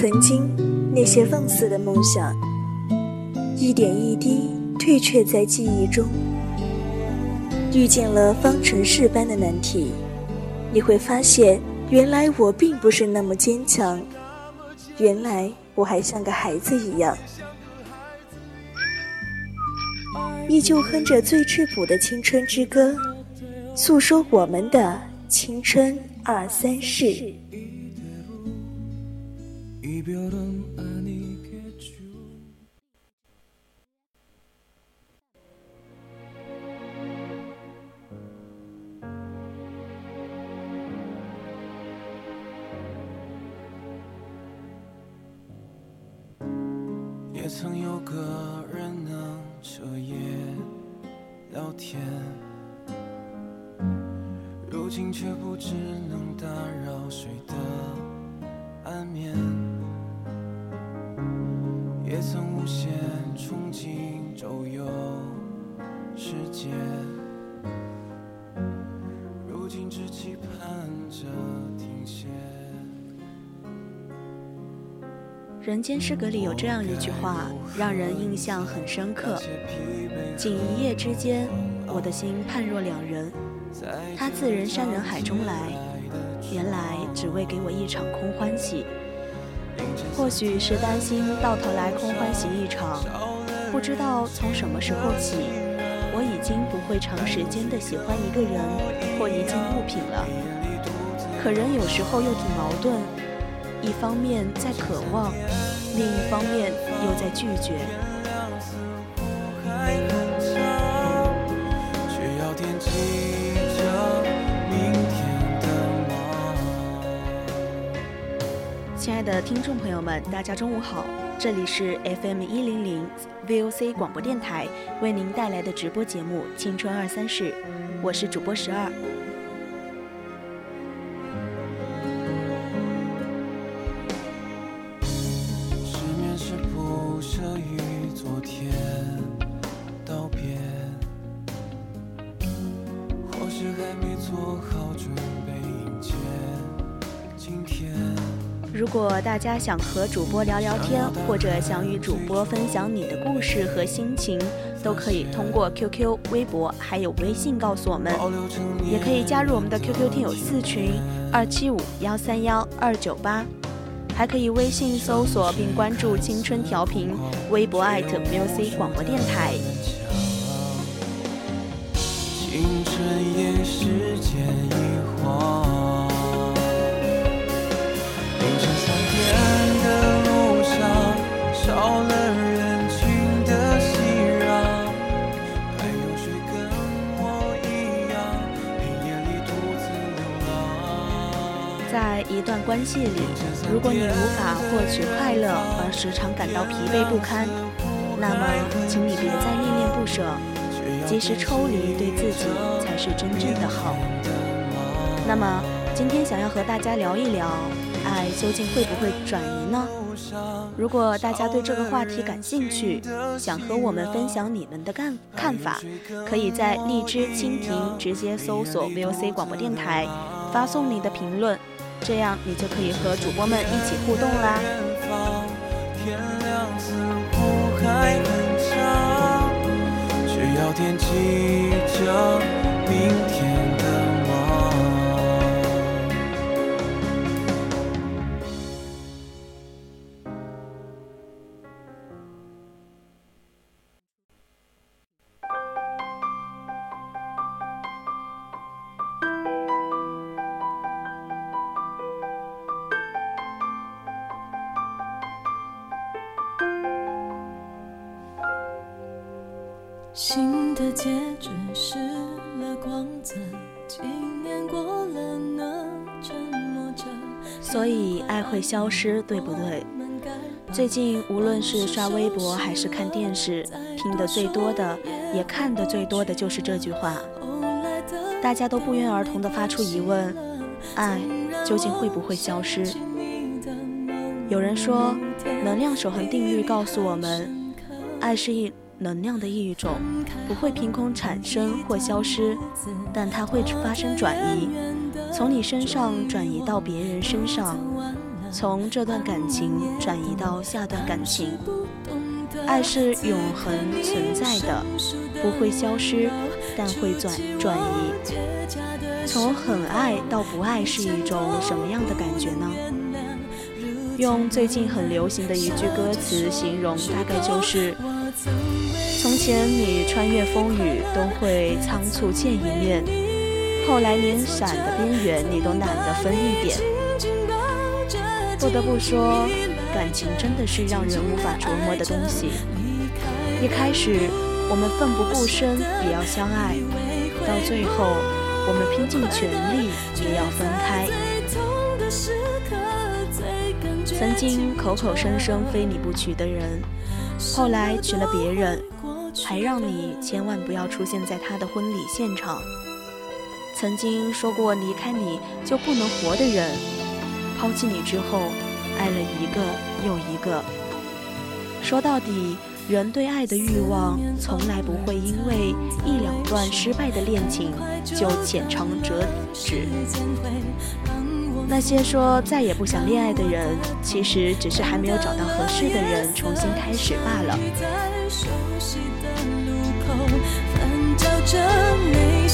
曾经那些放肆的梦想，一点一滴退却在记忆中。遇见了方程式般的难题，你会发现，原来我并不是那么坚强，原来我还像个孩子一样，依旧哼着最质朴的青春之歌，诉说我们的青春二三事。也曾有个人能彻夜聊天，如今却不知能打扰谁的安眠。也曾无限憧憬周游世界，如今只期盼着停歇。人间失格里有这样一句话，让人印象很深刻。仅一夜之间，我的心判若两人。他自人山人海中来，原来只为给我一场空欢喜。或许是担心到头来空欢喜一场，不知道从什么时候起，我已经不会长时间的喜欢一个人或一件物品了。可人有时候又挺矛盾，一方面在渴望，另一方面又在拒绝。亲爱的听众朋友们，大家中午好，这里是 FM 一零零 VOC 广播电台为您带来的直播节目《青春二三事》，我是主播十二。如果大家想和主播聊聊天，或者想与主播分享你的故事和心情，都可以通过 QQ、微博还有微信告诉我们，也可以加入我们的 QQ 听友四群二七五幺三幺二九八，还可以微信搜索并关注“青春调频”，微博艾特 music 广播电台。青春也时间一晃，关系里，如果你无法获取快乐，而时常感到疲惫不堪，那么，请你别再恋恋不舍，及时抽离，对自己才是真正的好。那么，今天想要和大家聊一聊，爱究竟会不会转移呢？如果大家对这个话题感兴趣，想和我们分享你们的看看法，可以在荔枝蜻蜓直接搜索 VOC 广播电台，发送你的评论，这样你就可以和主播们一起互动啦。天亮似乎还很长，却要惦记着明天爱会消失，对不对？最近无论是刷微博还是看电视，听的最多的，也看的最多的就是这句话。大家都不约而同地发出疑问：爱究竟会不会消失？有人说，能量守恒定律告诉我们，爱是一能量的一种，不会凭空产生或消失，但它会发生转移，从你身上转移到别人身上。从这段感情转移到下段感情。爱是永恒存在的，不会消失，但会转转移。从很爱到不爱是一种什么样的感觉呢？用最近很流行的一句歌词形容，大概就是：从前你穿越风雨都会仓促见一面，后来连闪的边缘你都懒得分一点。不得不说，感情真的是让人无法琢磨的东西。一开始我们奋不顾身也要相爱，到最后我们拼尽全力也要分开。曾经口口声声非你不娶的人，后来娶了别人，还让你千万不要出现在他的婚礼现场。曾经说过离开你就不能活的人，抛弃你之后，爱了一个又一个。说到底，人对爱的欲望从来不会因为一两段失败的恋情就浅尝辄止。那些说再也不想恋爱的人，其实只是还没有找到合适的人，重新开始罢了。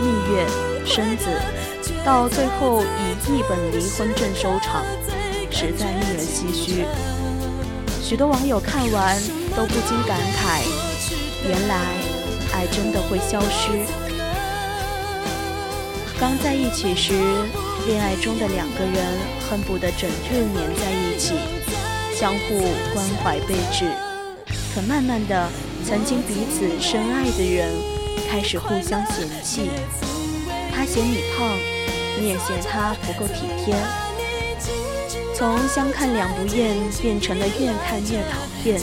蜜月、生子，到最后以一本离婚证收场，实在令人唏嘘。许多网友看完都不禁感慨：原来爱真的会消失。刚在一起时。恋爱中的两个人恨不得整日黏在一起，相互关怀备至。可慢慢的，曾经彼此深爱的人开始互相嫌弃。他嫌你胖，你也嫌他不够体贴。从相看两不厌变成了越看越讨厌，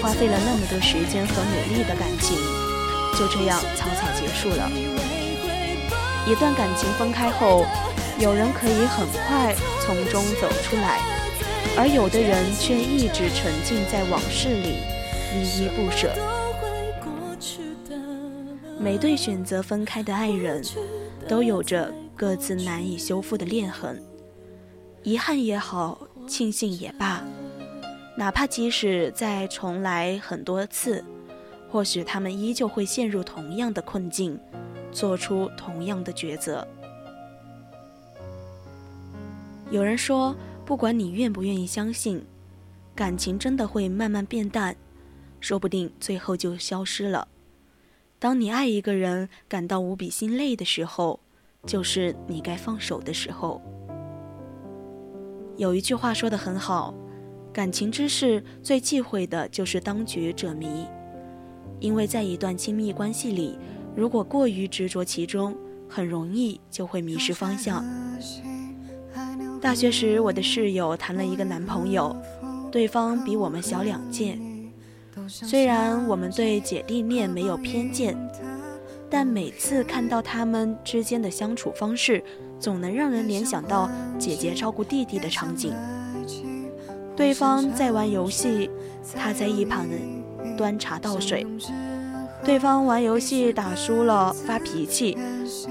花费了那么多时间和努力的感情，就这样草草结束了。一段感情分开后。有人可以很快从中走出来，而有的人却一直沉浸在往事里，依依不舍。每对选择分开的爱人，都有着各自难以修复的裂痕。遗憾也好，庆幸也罢，哪怕即使再重来很多次，或许他们依旧会陷入同样的困境，做出同样的抉择。有人说，不管你愿不愿意相信，感情真的会慢慢变淡，说不定最后就消失了。当你爱一个人感到无比心累的时候，就是你该放手的时候。有一句话说的很好，感情之事最忌讳的就是当局者迷，因为在一段亲密关系里，如果过于执着其中，很容易就会迷失方向。大学时，我的室友谈了一个男朋友，对方比我们小两届。虽然我们对姐弟恋没有偏见，但每次看到他们之间的相处方式，总能让人联想到姐姐照顾弟弟的场景。对方在玩游戏，他在一旁端茶倒水；对方玩游戏打输了发脾气，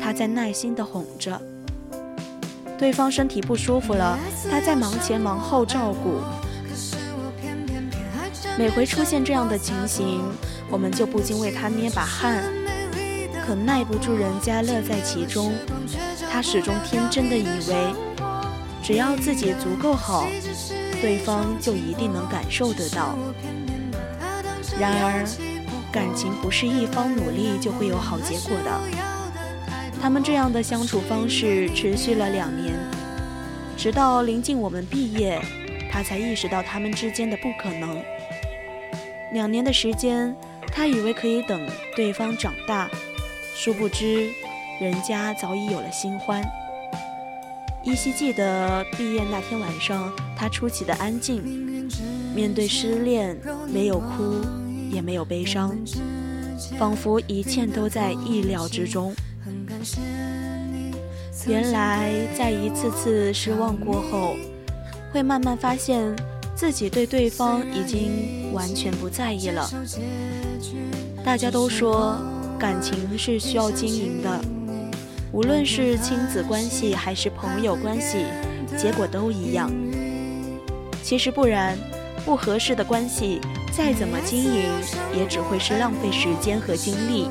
他在耐心地哄着。对方身体不舒服了，他在忙前忙后照顾。每回出现这样的情形，我们就不禁为他捏把汗。可耐不住人家乐在其中，他始终天真的以为，只要自己足够好，对方就一定能感受得到。然而，感情不是一方努力就会有好结果的。他们这样的相处方式持续了两年，直到临近我们毕业，他才意识到他们之间的不可能。两年的时间，他以为可以等对方长大，殊不知，人家早已有了新欢。依稀记得毕业那天晚上，他出奇的安静，面对失恋，没有哭，也没有悲伤，仿佛一切都在意料之中。原来，在一次次失望过后，会慢慢发现自己对对方已经完全不在意了。大家都说，感情是需要经营的。无论是亲子关系还是朋友关系，结果都一样。其实不然，不合适的关系再怎么经营，也只会是浪费时间和精力。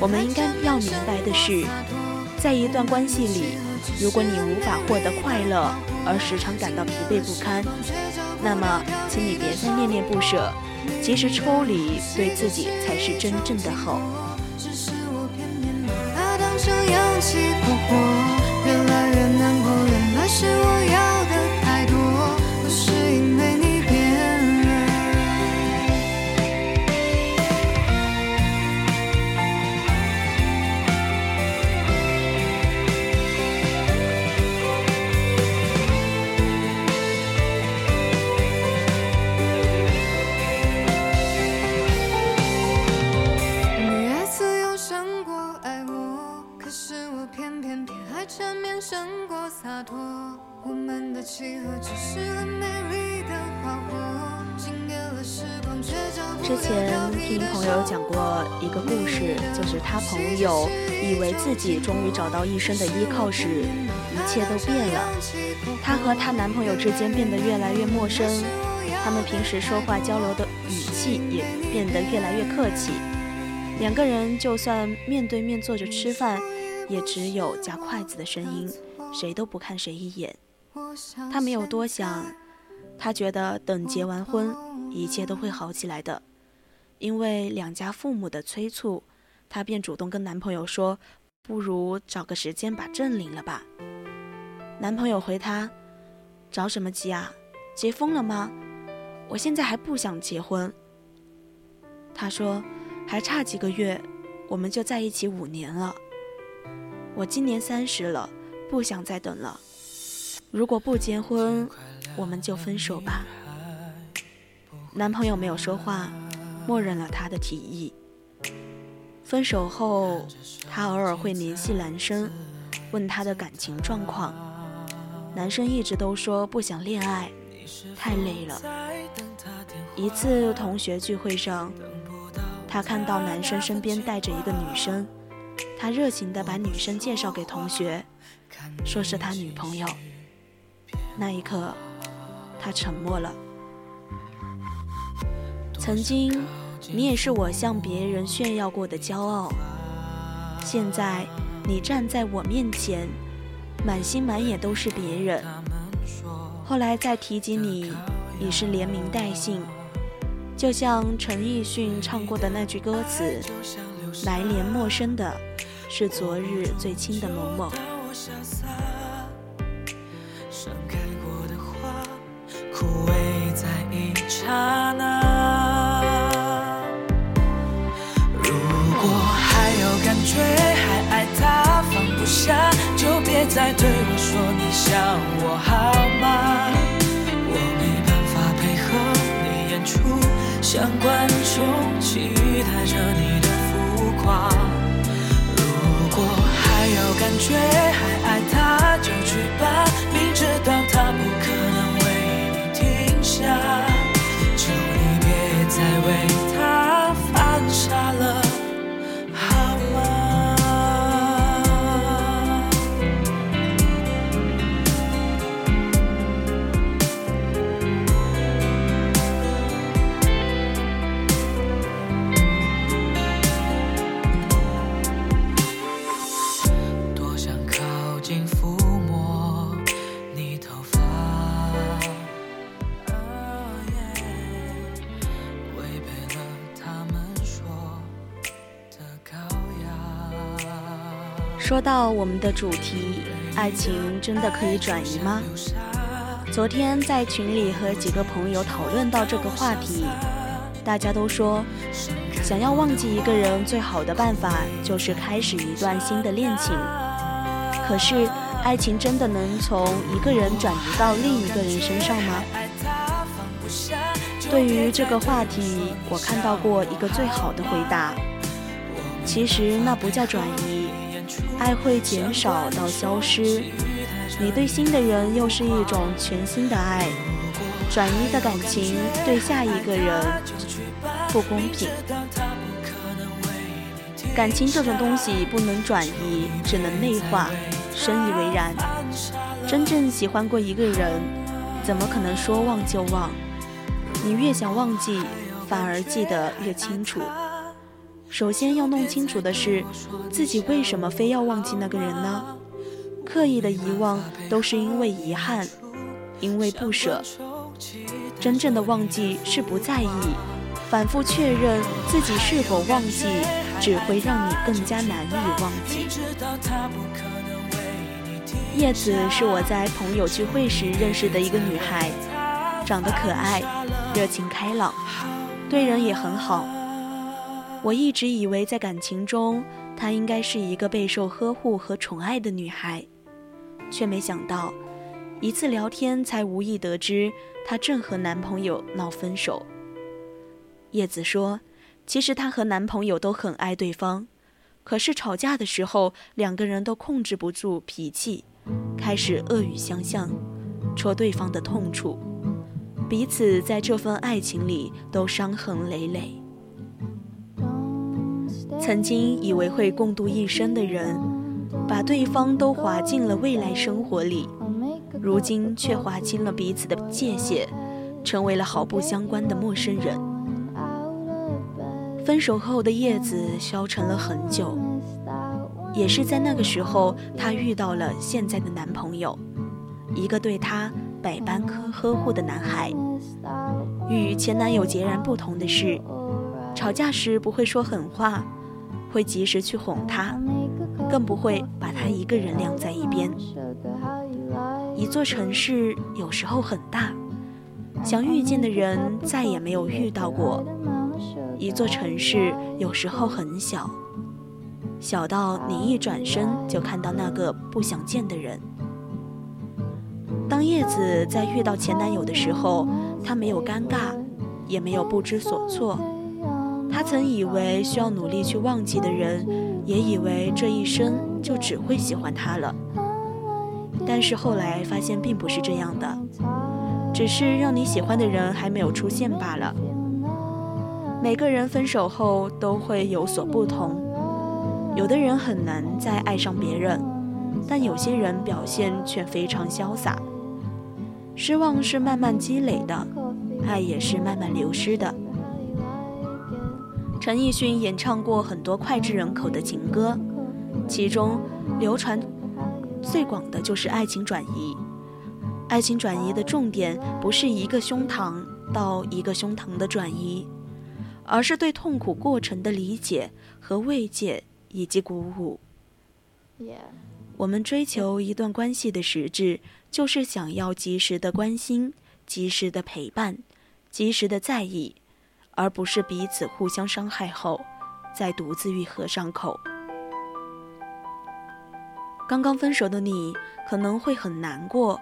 我们应该要明白的是，在一段关系里，如果你无法获得快乐，而时常感到疲惫不堪，那么，请你别再念念不舍。及时抽离，对自己才是真正的好。扬起过火，越来越难过，原来是我要之前听朋友讲过一个故事，就是他朋友以为自己终于找到一生的依靠时，一切都变了。她和她男朋友之间变得越来越陌生，他们平时说话交流的语气也变得越来越客气。两个人就算面对面坐着吃饭，也只有夹筷子的声音，谁都不看谁一眼。他没有多想，他觉得等结完婚，一切都会好起来的。因为两家父母的催促，她便主动跟男朋友说：“不如找个时间把证领了吧。”男朋友回她：“着什么急啊？结婚了吗？我现在还不想结婚。”她说：“还差几个月，我们就在一起五年了。我今年三十了，不想再等了。如果不结婚，我们就分手吧。”男朋友没有说话。默认了他的提议。分手后，他偶尔会联系男生，问他的感情状况。男生一直都说不想恋爱，太累了。一次同学聚会上，他看到男生身边带着一个女生，他热情地把女生介绍给同学，说是他女朋友。那一刻，他沉默了。曾经。你也是我向别人炫耀过的骄傲。现在你站在我面前，满心满眼都是别人。后来再提及你，已是连名带姓。就像陈奕迅唱过的那句歌词：“来年陌生的，是昨日最亲的某某。”枯萎在一刹想我好吗？我没办法配合你演出，像观众期待着你的浮夸。如果还有感觉，还爱他，就去吧，说到我们的主题，爱情真的可以转移吗？昨天在群里和几个朋友讨论到这个话题，大家都说，想要忘记一个人最好的办法就是开始一段新的恋情。可是，爱情真的能从一个人转移到另一个人身上吗？对于这个话题，我看到过一个最好的回答。其实那不叫转移，爱会减少到消失。你对新的人又是一种全新的爱，转移的感情对下一个人不公平。感情这种东西不能转移，只能内化。深以为然。真正喜欢过一个人，怎么可能说忘就忘？你越想忘记，反而记得越清楚。首先要弄清楚的是，自己为什么非要忘记那个人呢？刻意的遗忘，都是因为遗憾，因为不舍。真正的忘记是不在意，反复确认自己是否忘记。只会让你更加难以忘记。叶子是我在朋友聚会时认识的一个女孩，长得可爱，热情开朗，对人也很好。我一直以为在感情中，她应该是一个备受呵护和宠爱的女孩，却没想到，一次聊天才无意得知她正和男朋友闹分手。叶子说。其实她和男朋友都很爱对方，可是吵架的时候，两个人都控制不住脾气，开始恶语相向，戳对方的痛处，彼此在这份爱情里都伤痕累累。曾经以为会共度一生的人，把对方都划进了未来生活里，如今却划清了彼此的界限，成为了毫不相关的陌生人。分手后的叶子消沉了很久，也是在那个时候，她遇到了现在的男朋友，一个对她百般呵呵护的男孩。与前男友截然不同的是，吵架时不会说狠话，会及时去哄她，更不会把她一个人晾在一边。一座城市有时候很大，想遇见的人再也没有遇到过。一座城市有时候很小，小到你一转身就看到那个不想见的人。当叶子在遇到前男友的时候，她没有尴尬，也没有不知所措。他曾以为需要努力去忘记的人，也以为这一生就只会喜欢他了。但是后来发现并不是这样的，只是让你喜欢的人还没有出现罢了。每个人分手后都会有所不同，有的人很难再爱上别人，但有些人表现却非常潇洒。失望是慢慢积累的，爱也是慢慢流失的。陈奕迅演唱过很多脍炙人口的情歌，其中流传最广的就是爱情转移。爱情转移的重点不是一个胸膛到一个胸膛的转移。而是对痛苦过程的理解和慰藉以及鼓舞。我们追求一段关系的实质，就是想要及时的关心、及时的陪伴、及时的在意，而不是彼此互相伤害后再独自愈合伤口。刚刚分手的你可能会很难过，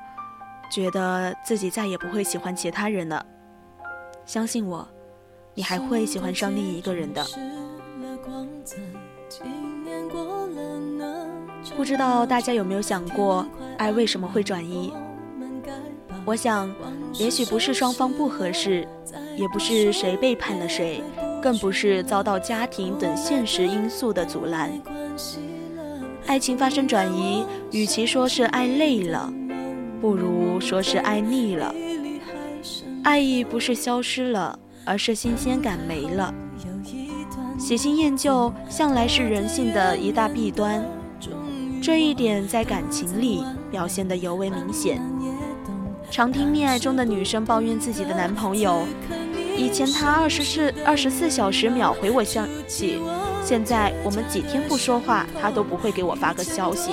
觉得自己再也不会喜欢其他人了。相信我。你还会喜欢上另一个人的。不知道大家有没有想过，爱为什么会转移？我想，也许不是双方不合适，也不是谁背叛了谁，更不是遭到家庭等现实因素的阻拦。爱情发生转移，与其说是爱累了，不如说是爱腻了。爱意不是消失了。而是新鲜感没了，喜新厌旧向来是人性的一大弊端，这一点在感情里表现得尤为明显。常听恋爱中的女生抱怨自己的男朋友，以前他二十四二十四小时秒回我消息，现在我们几天不说话，他都不会给我发个消息。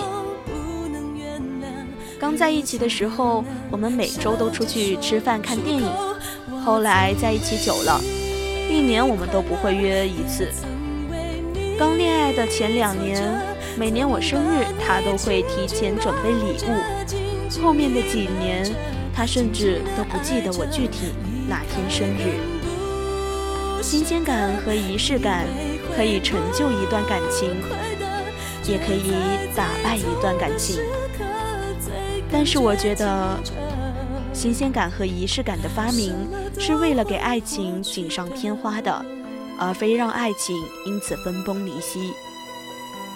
刚在一起的时候，我们每周都出去吃饭看电影。后来在一起久了，一年我们都不会约一次。刚恋爱的前两年，每年我生日，他都会提前准备礼物。后面的几年，他甚至都不记得我具体哪天生日。新鲜感和仪式感可以成就一段感情，也可以打败一段感情。但是我觉得，新鲜感和仪式感的发明是为了给爱情锦上添花的，而非让爱情因此分崩离析。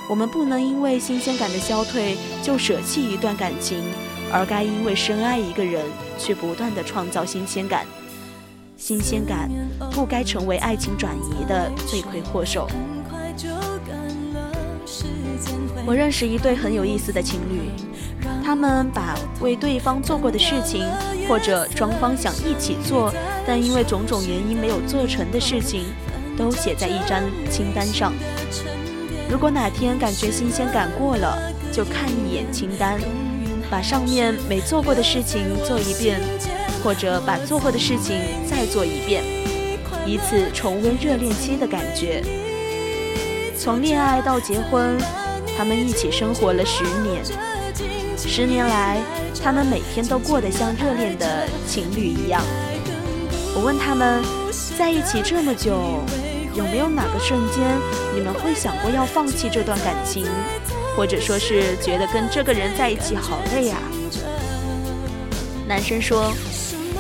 我们不能因为新鲜感的消退就舍弃一段感情，而该因为深爱一个人去不断的创造新鲜感。新鲜感不该成为爱情转移的罪魁祸首。我认识一对很有意思的情侣，他们把为对方做过的事情，或者双方想一起做但因为种种原因没有做成的事情，都写在一张清单上。如果哪天感觉新鲜感过了，就看一眼清单，把上面没做过的事情做一遍，或者把做过的事情再做一遍，以此重温热恋期的感觉。从恋爱到结婚，他们一起生活了十年，十年来，他们每天都过得像热恋的情侣一样。我问他们，在一起这么久。有没有哪个瞬间，你们会想过要放弃这段感情，或者说是觉得跟这个人在一起好累啊？男生说，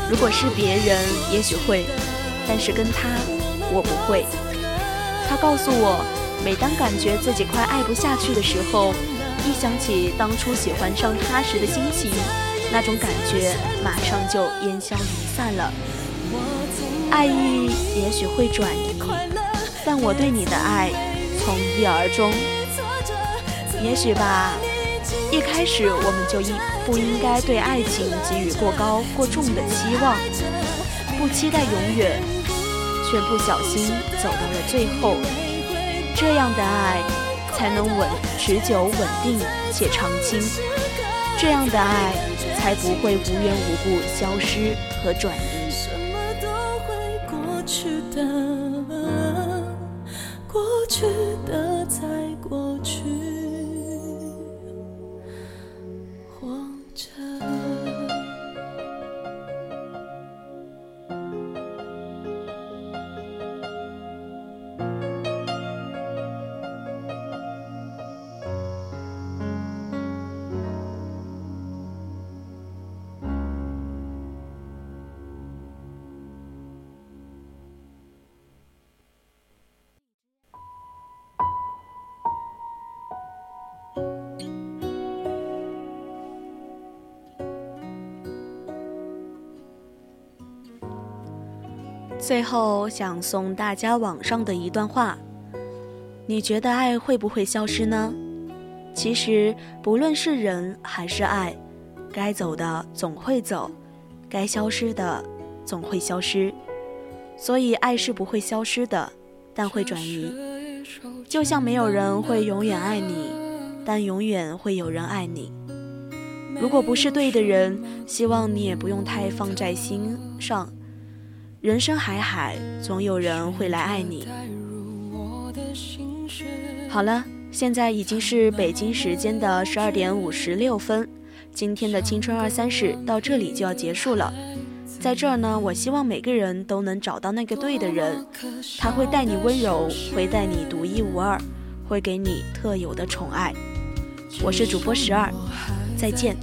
如果是别人，也许会，但是跟他，我不会。他告诉我，每当感觉自己快爱不下去的时候，一想起当初喜欢上他时的心情，那种感觉马上就烟消云散了，爱意也许会转移。但我对你的爱从一而终，也许吧。一开始我们就应不应该对爱情给予过高过重的期望，不期待永远，却不小心走到了最后。这样的爱才能稳持久、稳定且长青，这样的爱才不会无缘无故消失和转移。最后想送大家网上的一段话：你觉得爱会不会消失呢？其实不论是人还是爱，该走的总会走，该消失的总会消失。所以爱是不会消失的，但会转移。就像没有人会永远爱你，但永远会有人爱你。如果不是对的人，希望你也不用太放在心上。人生海海，总有人会来爱你。好了，现在已经是北京时间的十二点五十六分，今天的青春二三事到这里就要结束了。在这儿呢，我希望每个人都能找到那个对的人，他会待你温柔，会待你独一无二，会给你特有的宠爱。我是主播十二，再见。